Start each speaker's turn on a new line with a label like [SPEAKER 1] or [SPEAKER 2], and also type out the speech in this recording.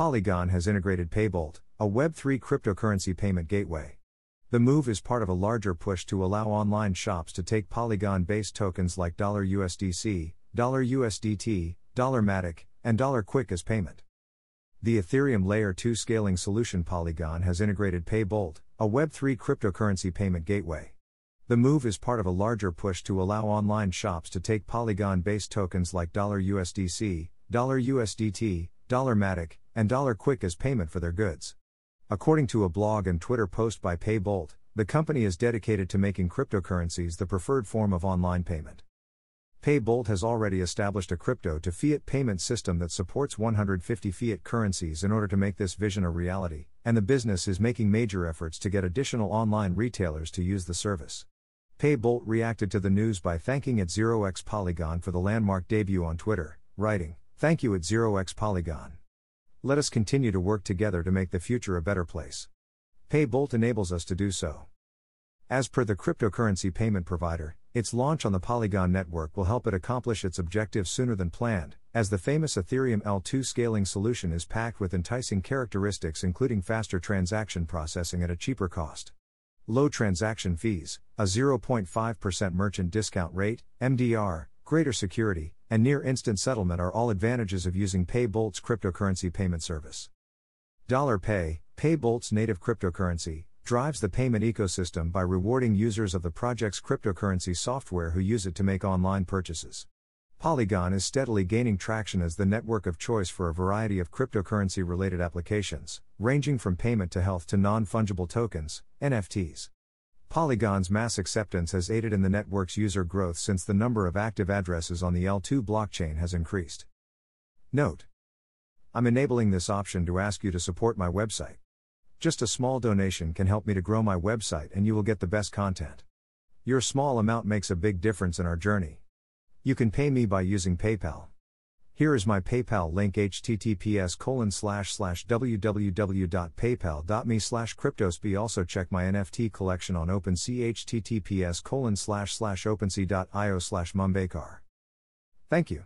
[SPEAKER 1] Polygon has integrated Paybolt, a Web3 cryptocurrency payment gateway. The move is part of a larger push to allow online shops to take Polygon based tokens like $USDC, $USDT, $Matic, and $Quick as payment. The Ethereum Layer 2 scaling solution Polygon has integrated Paybolt, a Web3 cryptocurrency payment gateway. The move is part of a larger push to allow online shops to take Polygon based tokens like $USDC, $USDT, Matic, and dollar Quick as payment for their goods. According to a blog and Twitter post by Paybolt, the company is dedicated to making cryptocurrencies the preferred form of online payment. Paybolt has already established a crypto to fiat payment system that supports 150 fiat currencies in order to make this vision a reality, and the business is making major efforts to get additional online retailers to use the service. Paybolt reacted to the news by thanking at 0x Polygon for the landmark debut on Twitter, writing, Thank you at 0x Polygon. Let us continue to work together to make the future a better place. Paybolt enables us to do so. As per the cryptocurrency payment provider, its launch on the Polygon network will help it accomplish its objectives sooner than planned, as the famous Ethereum L2 scaling solution is packed with enticing characteristics including faster transaction processing at a cheaper cost. Low transaction fees, a 0.5% merchant discount rate, MDR, greater security, and near instant settlement are all advantages of using Paybolt's cryptocurrency payment service. Dollar Pay, Paybolt's native cryptocurrency, drives the payment ecosystem by rewarding users of the project's cryptocurrency software who use it to make online purchases. Polygon is steadily gaining traction as the network of choice for a variety of cryptocurrency related applications, ranging from payment to health to non fungible tokens, NFTs. Polygon's mass acceptance has aided in the network's user growth since the number of active addresses on the L2 blockchain has increased. Note I'm enabling this option to ask you to support my website. Just a small donation can help me to grow my website and you will get the best content. Your small amount makes a big difference in our journey. You can pay me by using PayPal. Here is my PayPal link https colon slash slash www.paypal.me slash cryptosp. Also check my NFT collection on OpenSea https colon slash slash opensea.io slash. Thank you.